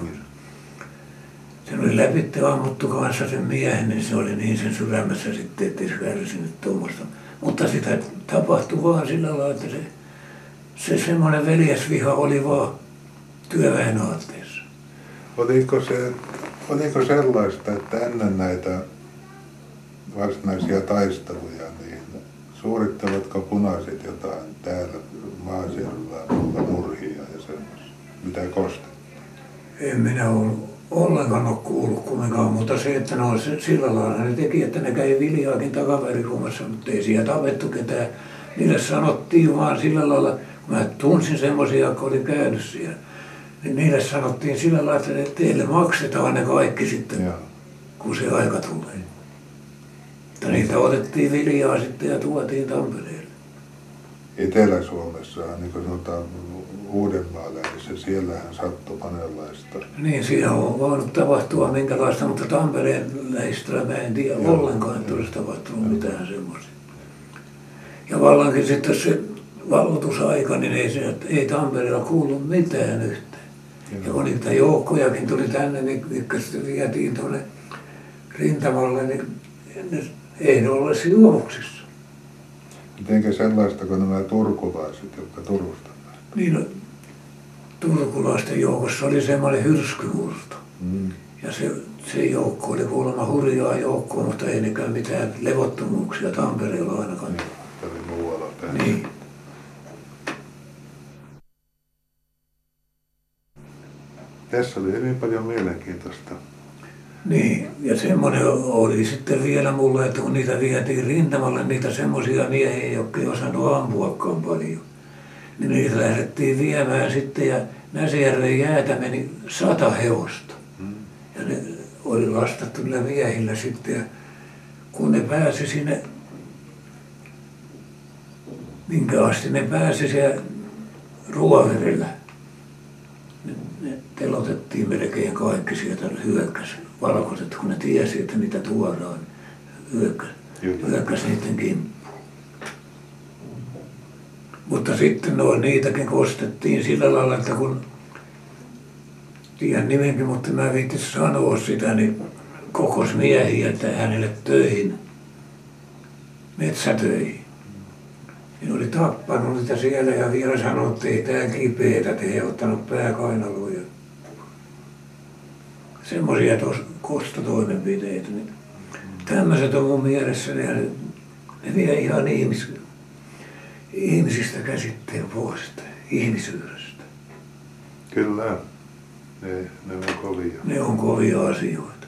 Oli läpitte ammuttu kanssa sen miehen, niin se oli niin sen sydämessä sitten, ettei se kärsinyt tuommoista. Mutta sitä tapahtui vaan sillä lailla, että se se semmoinen veljesviha oli vaan työväen aatteessa. Oliko, se, oliko sellaista, että ennen näitä varsinaisia taisteluja, niin suorittavatko punaiset jotain täällä maaseudulla murhia ja semmoisia, mitä kostettiin? En minä ole ollenkaan ole kuullut kumminkaan, mutta se, että no se, sillä lailla ne teki, että ne kävi viljaakin takavärihuomassa, mutta ei siellä tapettu ketään. Niille sanottiin vaan sillä lailla, Mä tunsin semmoisia, jotka oli käynyt siellä. Niin niille sanottiin sillä lailla, että teille maksetaan ne kaikki sitten, Joo. kun se aika tulee. Mutta niitä otettiin viljaa sitten ja tuotiin Tampereelle. Etelä-Suomessa, niin kuin sanotaan Uudenmaalla, niin se siellähän sattui monenlaista. Niin, siinä on voinut tapahtua minkälaista, mutta Tampereen lähistöllä mä en tiedä Joo, ollenkaan, että olisi tapahtunut Joo. mitään semmoisia. Ja vallankin sitten se vallotusaika, niin ei, se, ei Tampereella kuulu mitään yhteen. Ja kun niitä joukkojakin tuli tänne, niin mitkä sitten vietiin tuonne rintamalle, niin ne, ei ne ole juovuksissa. Mitenkä sellaista kuin nämä turkulaiset, jotka Turusta Niin, no, turkulaisten joukossa oli semmoinen hyrskymurto. Mm. Ja se, se joukko oli kuulemma hurjaa joukkoa, mutta ei nekään mitään levottomuuksia Tampereella ainakaan. Niin, muualla päin. Niin. Tässä oli hyvin paljon mielenkiintoista. Niin, ja semmoinen oli sitten vielä mulle, että kun niitä vietiin rintamalle, niitä semmoisia miehiä, jotka ei osannut ampuakaan paljon, niin niitä lähdettiin viemään sitten ja Näsijärven jäätä meni sata hevosta. Hmm. Ja ne oli lastattu niillä miehillä sitten ja kun ne pääsi sinne, minkä asti ne pääsi siellä Ruoverillä, ne telotettiin melkein kaikki sieltä hyökkäsi valkoiset, kun ne tiesi, että niitä tuodaan, hyökkäsi, hyökkäsi niiden kimppuun. Mutta sitten noin niitäkin kostettiin sillä lailla, että kun tiedän nimenkin, mutta mä viittis sanoa sitä, niin kokos miehiä, että hänelle töihin, metsätöihin. Niin oli tappanut niitä siellä ja vielä sanoi, että tää kipeetä, te ei ottanut pääkainaluja. Semmoisia kostotoimenpiteitä. Niin tämmöiset on mun mielessäni ne, ne vie ihan ihmis, ihmisistä käsitteen pois, ihmisyydestä. Kyllä, ne, ne on kovia. Ne on kovia asioita.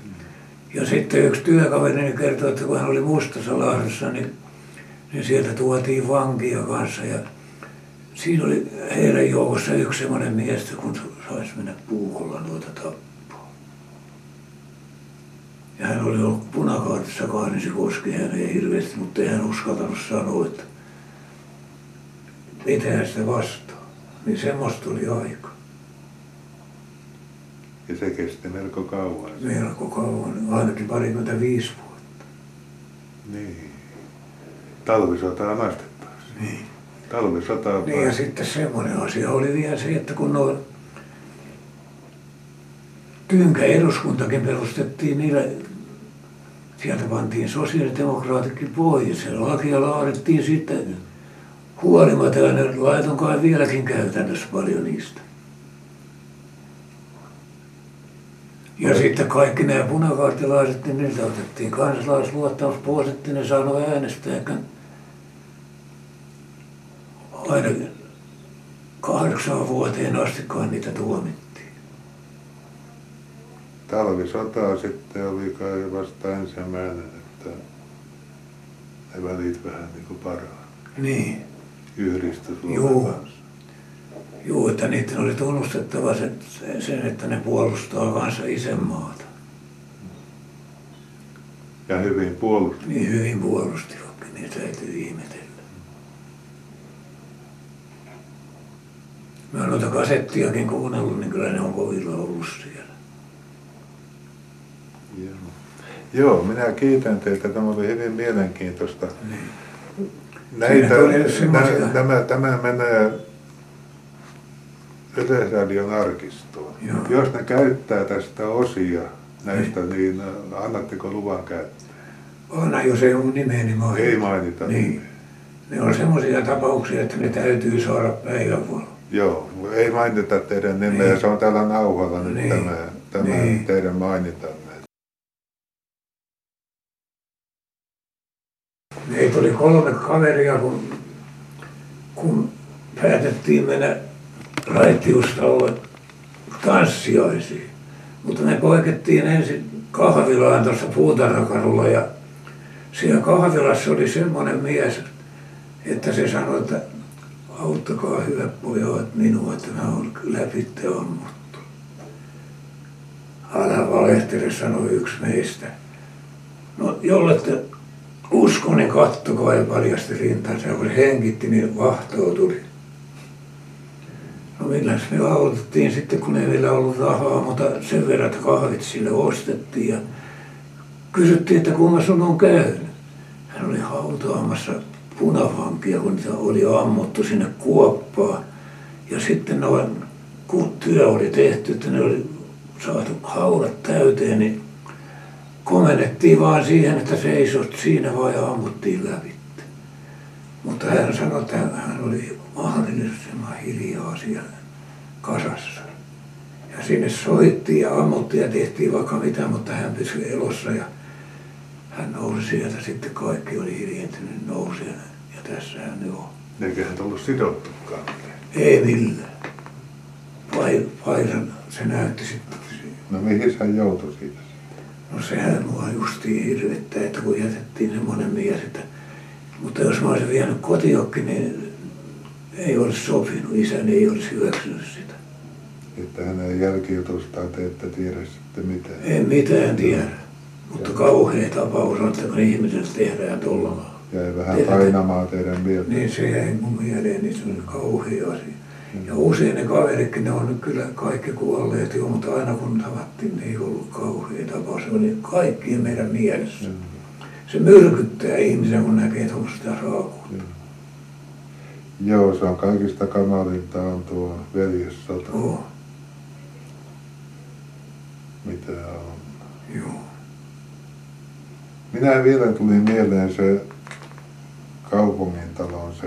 Ja sitten yksi työkaveri kertoi, että kun hän oli Mustassa Lahdessa, niin niin sieltä tuotiin vankia kanssa ja siinä oli heidän joukossa yksi semmoinen mies, kun saisi mennä puukolla noita tappaa. Ja hän oli ollut punakaartissakaan, niin se koski häneen hirveästi, mutta ei hän uskaltanut sanoa, että mitä sitä vastaa. Niin semmoista tuli aika. Ja se kesti melko kauan. Melko kauan, ainakin parikymmentäviisi vuotta. Niin talvisotaan astettaisiin. Niin. Talvisotaan Niin ja sitten semmoinen asia oli vielä se, että kun noin Tynkä eduskuntakin perustettiin niillä, sieltä pantiin sosiaalidemokraatitkin pois. Se lakia laadittiin sitten huolimatta ja ne laiton kai vieläkin käytännössä paljon niistä. Ja sitten kaikki nämä punakaartilaiset, niin niiltä otettiin kansalaisluottamus pois, että ne saanut äänestää aina kahdeksan vuoteen asti, kun niitä tuomittiin. talvisota sitten oli kai vasta ensimmäinen, että ne välit vähän niin kuin paraa. Niin. Yhdistys Joo. kanssa. Joo, että niiden oli tunnustettava sen, sen että ne puolustaa kanssa isänmaata. Ja hyvin puolustettu. Niin hyvin puolustivatkin, niin täytyy ihmetellä. Mä oon noita kasettiakin kuunnellut, niin kyllä ne on kovilla ollut siellä. Joo. Joo, minä kiitän teitä. Tämä oli hyvin mielenkiintoista. Niin. Näitä, nä, tämä, tämä menee Yleisradion arkistoon. Joo. Jos ne käyttää tästä osia näistä, niin annatteko luvan käyttää? Aina jos ei mun nimeeni mainita. Ei mainita. Niin. Ne on semmoisia tapauksia, että ne täytyy saada päivävalo. Joo, ei mainita teidän nimeä. Niin. Se on täällä nauhalla nyt Niin. tämä, tämä Niin. teidän mainitanne. Meitä oli kolme kaveria, kun, kun päätettiin mennä raittiustalle tanssiaisiin. Mutta me poikettiin ensin kahvilaan tuossa puutarhakadulla ja siellä kahvilassa oli semmoinen mies, että se sanoi, että auttakaa hyvät pojat minua, että mä oon läpitte ammuttu. Älä valehtele, sanoi yksi meistä. No, jollette usko, niin kattokaa ja paljasti rintansa. Kun se hengitti, niin vahtoo tuli. No milläs me autettiin sitten, kun ei vielä ollut rahaa, mutta sen verran, että kahvit sille ostettiin. Ja kysyttiin, että kuinka sun on käynyt. Hän oli hautaamassa punavankia, kun niitä oli ammuttu sinne kuoppaan. Ja sitten noin, kun työ oli tehty, että ne oli saatu haudat täyteen, niin komennettiin vaan siihen, että seisot siinä vaan ja ammuttiin läpi. Mutta hän sanoi, että hän oli mahdollisimman hiljaa siellä kasassa. Ja sinne soittiin ja ammuttiin ja tehtiin vaikka mitä, mutta hän pysyi elossa ja hän nousi sieltä sitten kaikki oli hiljentynyt nousi ja, tässä hän on. Eikä hän ollut sidottukaan. Ei millään. Vai, Vairan se näytti sitten. No mihin hän joutui siitä? No sehän mua justiin hirvettää, että kun jätettiin semmoinen mies, että mutta jos mä olisin vienyt kotiokki, niin ei olisi sopinut, isäni ei olisi hyväksynyt sitä. Että hänen jälkijutustaan te ette tiedä sitten mitään. En mitään tiedä, mutta kauhea tapaus on, että kun ihmiset tehdään tuolla. Jäi vähän painamaan teidän mieltä. Niin se jäi mun mieleen, niin se on kauhea asia. Ja usein ne kaveritkin, ne on nyt kyllä kaikki kuolleet jo, mutta aina kun tavattiin, niin ei ollut kauhea tapaus. Se oli kaikkien meidän mielessä. Joo, Se myrkyttää ihmisen, kun näkee tuommoista raakuutta. joo. Joo, se on kaikista kamalinta on tuo veljessota, Joo, mitä on. joo. Minä vielä tuli mieleen se kaupungin talon, se,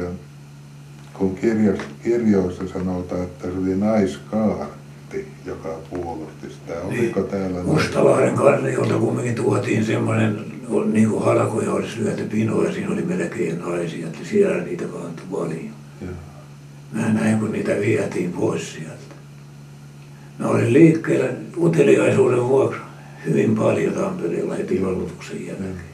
kun kirjas, kirjoissa sanotaan, että se oli naiskaarti, joka puolusti sitä. Oliko täällä nais- Mustalahden karniolta kumminkin tuotiin semmoinen, niin kuin halkoja olisi lyöty pinoja, siinä oli melkein naisia, että siellä niitä kantoi paljon. Mä näin, kun niitä vietiin pois sieltä. Mä olin liikkeellä uteliaisuuden vuoksi hyvin paljon Tampereella heti vallutuksen jälkeen. Ja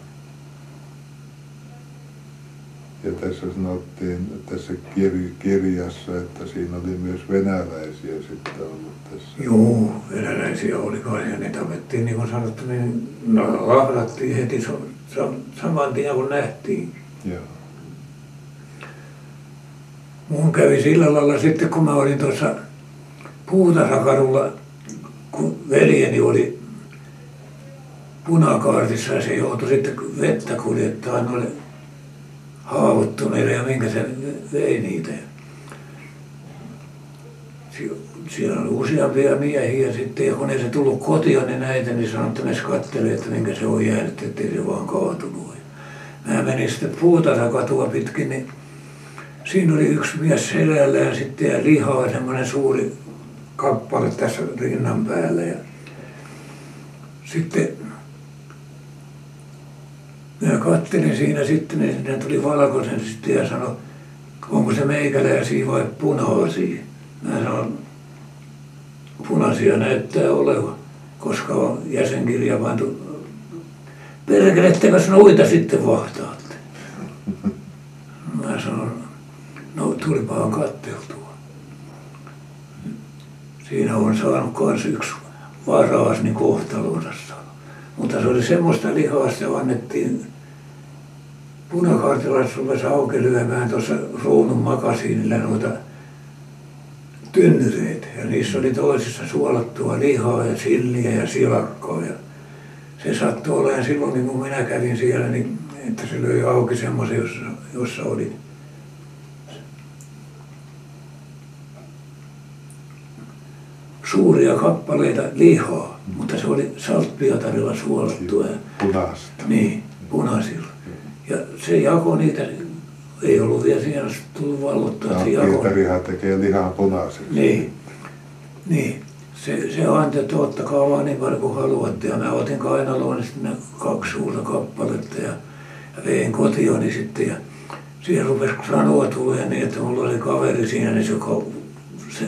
tässä sanottiin tässä kir, kirjassa, että siinä oli myös venäläisiä sitten ollut tässä. Joo, venäläisiä oli kai ja ne tapettiin, niin kuin sanottu, niin no, lahdattiin heti so, so, saman tien kun nähtiin. Joo. Mun kävi sillä lailla sitten, kun mä olin tuossa Puutarhakadulla, kun veljeni oli punakaartissa ja se joutui sitten vettä kuljettaa noille haavoittuneille ja minkä se vei niitä. Siellä oli useampia miehiä sitten ja kun ei se tullut kotiin niin näitä, niin sanoi, että ne kattelee, että minkä se on jäänyt, ettei se vaan kaatunut. Mä menin sitten puutarhakatua pitkin, niin Siinä oli yksi mies selällään sitten ja lihaa, semmoinen suuri kappale tässä rinnan päällä. Ja sitten minä kattelin siinä sitten, niin sinne tuli valkoisen sitten ja sanoi, onko se meikäläisiä vai punaisia. Mä sanoin, punaisia näyttää olevan. koska on jäsenkirja pantu. Perkelettekös noita sitten vahtaatte? Mä sanoin, no tulipaan katteltua. Siinä on saanut kans yksi varaas niin kohtalonsa Mutta se oli semmoista lihaa, se annettiin punakaartilaiset rupesi auki lyömään tuossa ruunun makasiinilla noita tynnyreitä. Ja niissä oli toisissa suolattua lihaa ja silliä ja silakkoa. Ja se sattui olemaan silloin, niin kun minä kävin siellä, niin että se löi auki semmoisen, jossa, jossa oli suuria kappaleita lihaa, mutta se oli saltpiotarilla suolattua. Punaista. Niin, punaisilla. Ja se jako niitä, ei ollut vielä siinä tullut vallottua. No, Pietarihan tekee lihaa punaiseksi. Niin, niin. Se, se antoi, että ottakaa vaan niin paljon kuin haluatte. Ja mä otin kainaloon sitten kaksi suurta kappaletta ja, ja vein kotioni sitten. Ja siihen rupesi sanoa tulee niin, että mulla oli kaveri siinä, niin se, se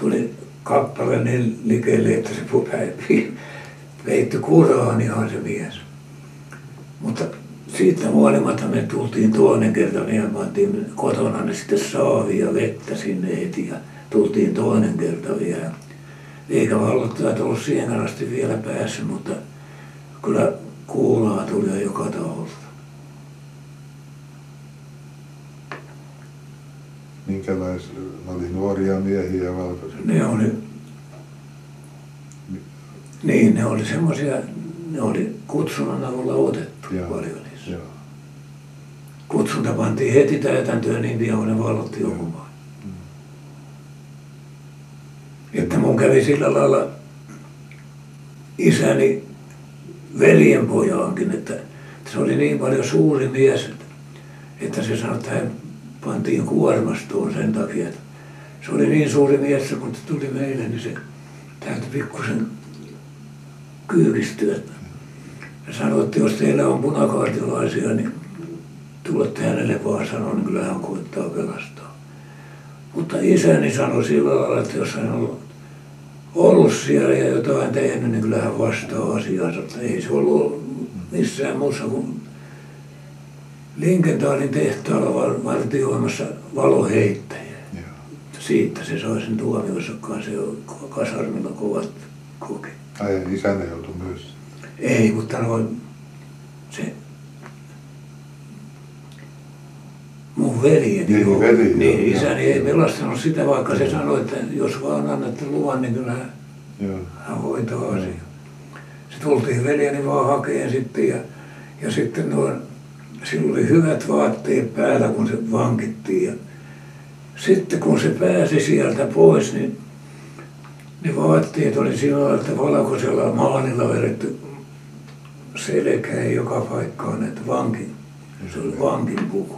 tuli kappale niin likelle, että se peitti kuraan ihan se mies. Mutta siitä huolimatta me tultiin toinen kerta, me pantiin kotona ne sitten saavia vettä sinne heti ja tultiin toinen kerta vielä. Eikä vallottajat ollut siihen asti vielä päässyt, mutta kyllä kuulaa tuli joka taholta. Minkälaisia, oli nuoria miehiä valkoisia? Ne oli, niin ne oli semmoisia, ne oli kutsunnan avulla otettu Joo. paljon niissä. Joo. Kutsunta pantiin heti täytäntöön niin pian, kun ne vallotti joku. Mm. Että mun kävi sillä lailla isäni veljenpojaankin, että, että se oli niin paljon suuri mies, että se sanoi, että hän pantiin kuormastoon sen takia, että se oli niin suuri mies, kun se tuli meille, niin se täytyi pikkusen kyykistyä. Ja sanoi, että jos teillä on punakaartilaisia, niin tulette hänelle vaan sanoa, niin kyllä hän koittaa pelastaa. Mutta isäni sanoi sillä lailla, että jos hän on ollut siellä ja jotain tehnyt, niin kyllä hän vastaa asiansa. Ei se ollut missään muussa kuin Linkentaalin tehtaalla vartioimassa valoheittäjä. Siitä se sai sen tuomionsa kanssa, kasarmilla kovat koki. Ai isänä joutui myös? Ei, mutta noin se mun veljeni. Niin, veli, niin isäni ei pelastanut sitä, vaikka se sanoi, että jos vaan annatte luvan, niin kyllä hän hoitaa asiaa. Se tultiin veljeni vaan hakeen sitten ja, ja sitten noin, sillä oli hyvät vaatteet päällä, kun se vankittiin. Ja sitten kun se pääsi sieltä pois, niin ne vaatteet oli sillä lailla, että valkoisella maalilla vedetty selkään joka paikkaan, että vankin, se oli vankin puku.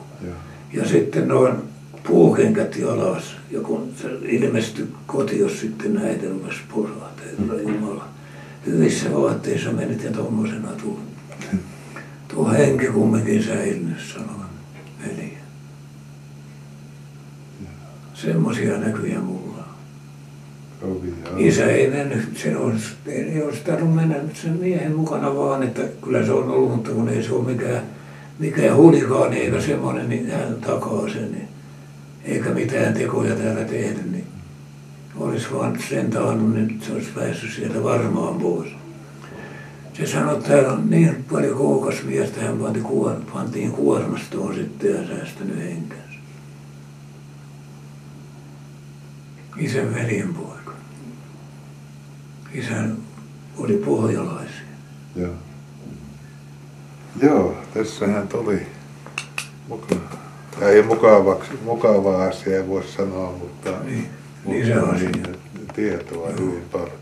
Ja sitten noin puukenkät jalas, ja kun se ilmestyi kotios sitten näitä rupesi poraa, Herra Jumala. Hyvissä vaatteissa menit ja tuommoisena tuli. Tuo henki kumminkin säilynyt, sanoo veli. Semmoisia näkyjä mulla Isä ei mennyt, se olisi, ei olisi tarvinnut mennä sen miehen mukana vaan, että kyllä se on ollut, mutta kun ei se ole mikään, mikään hulikaani eikä semmoinen, niin hän takaa sen. Niin, eikä mitään tekoja täällä tehnyt, niin olisi vaan sen taannut, niin se olisi päässyt sieltä varmaan pois. Se sanoi, että täällä on niin paljon koukas miestä, hän pantiin, kuor, pantiin kuormastoon sitten ja säästänyt henkensä. Isän veljen pois isän oli pohjalaisia. Joo. Joo, tässähän tuli mukava. Ei mukavaksi, mukava asia, ei voi sanoa, mutta, niin, mutta niin se on niin, tietoa hyvin paljon.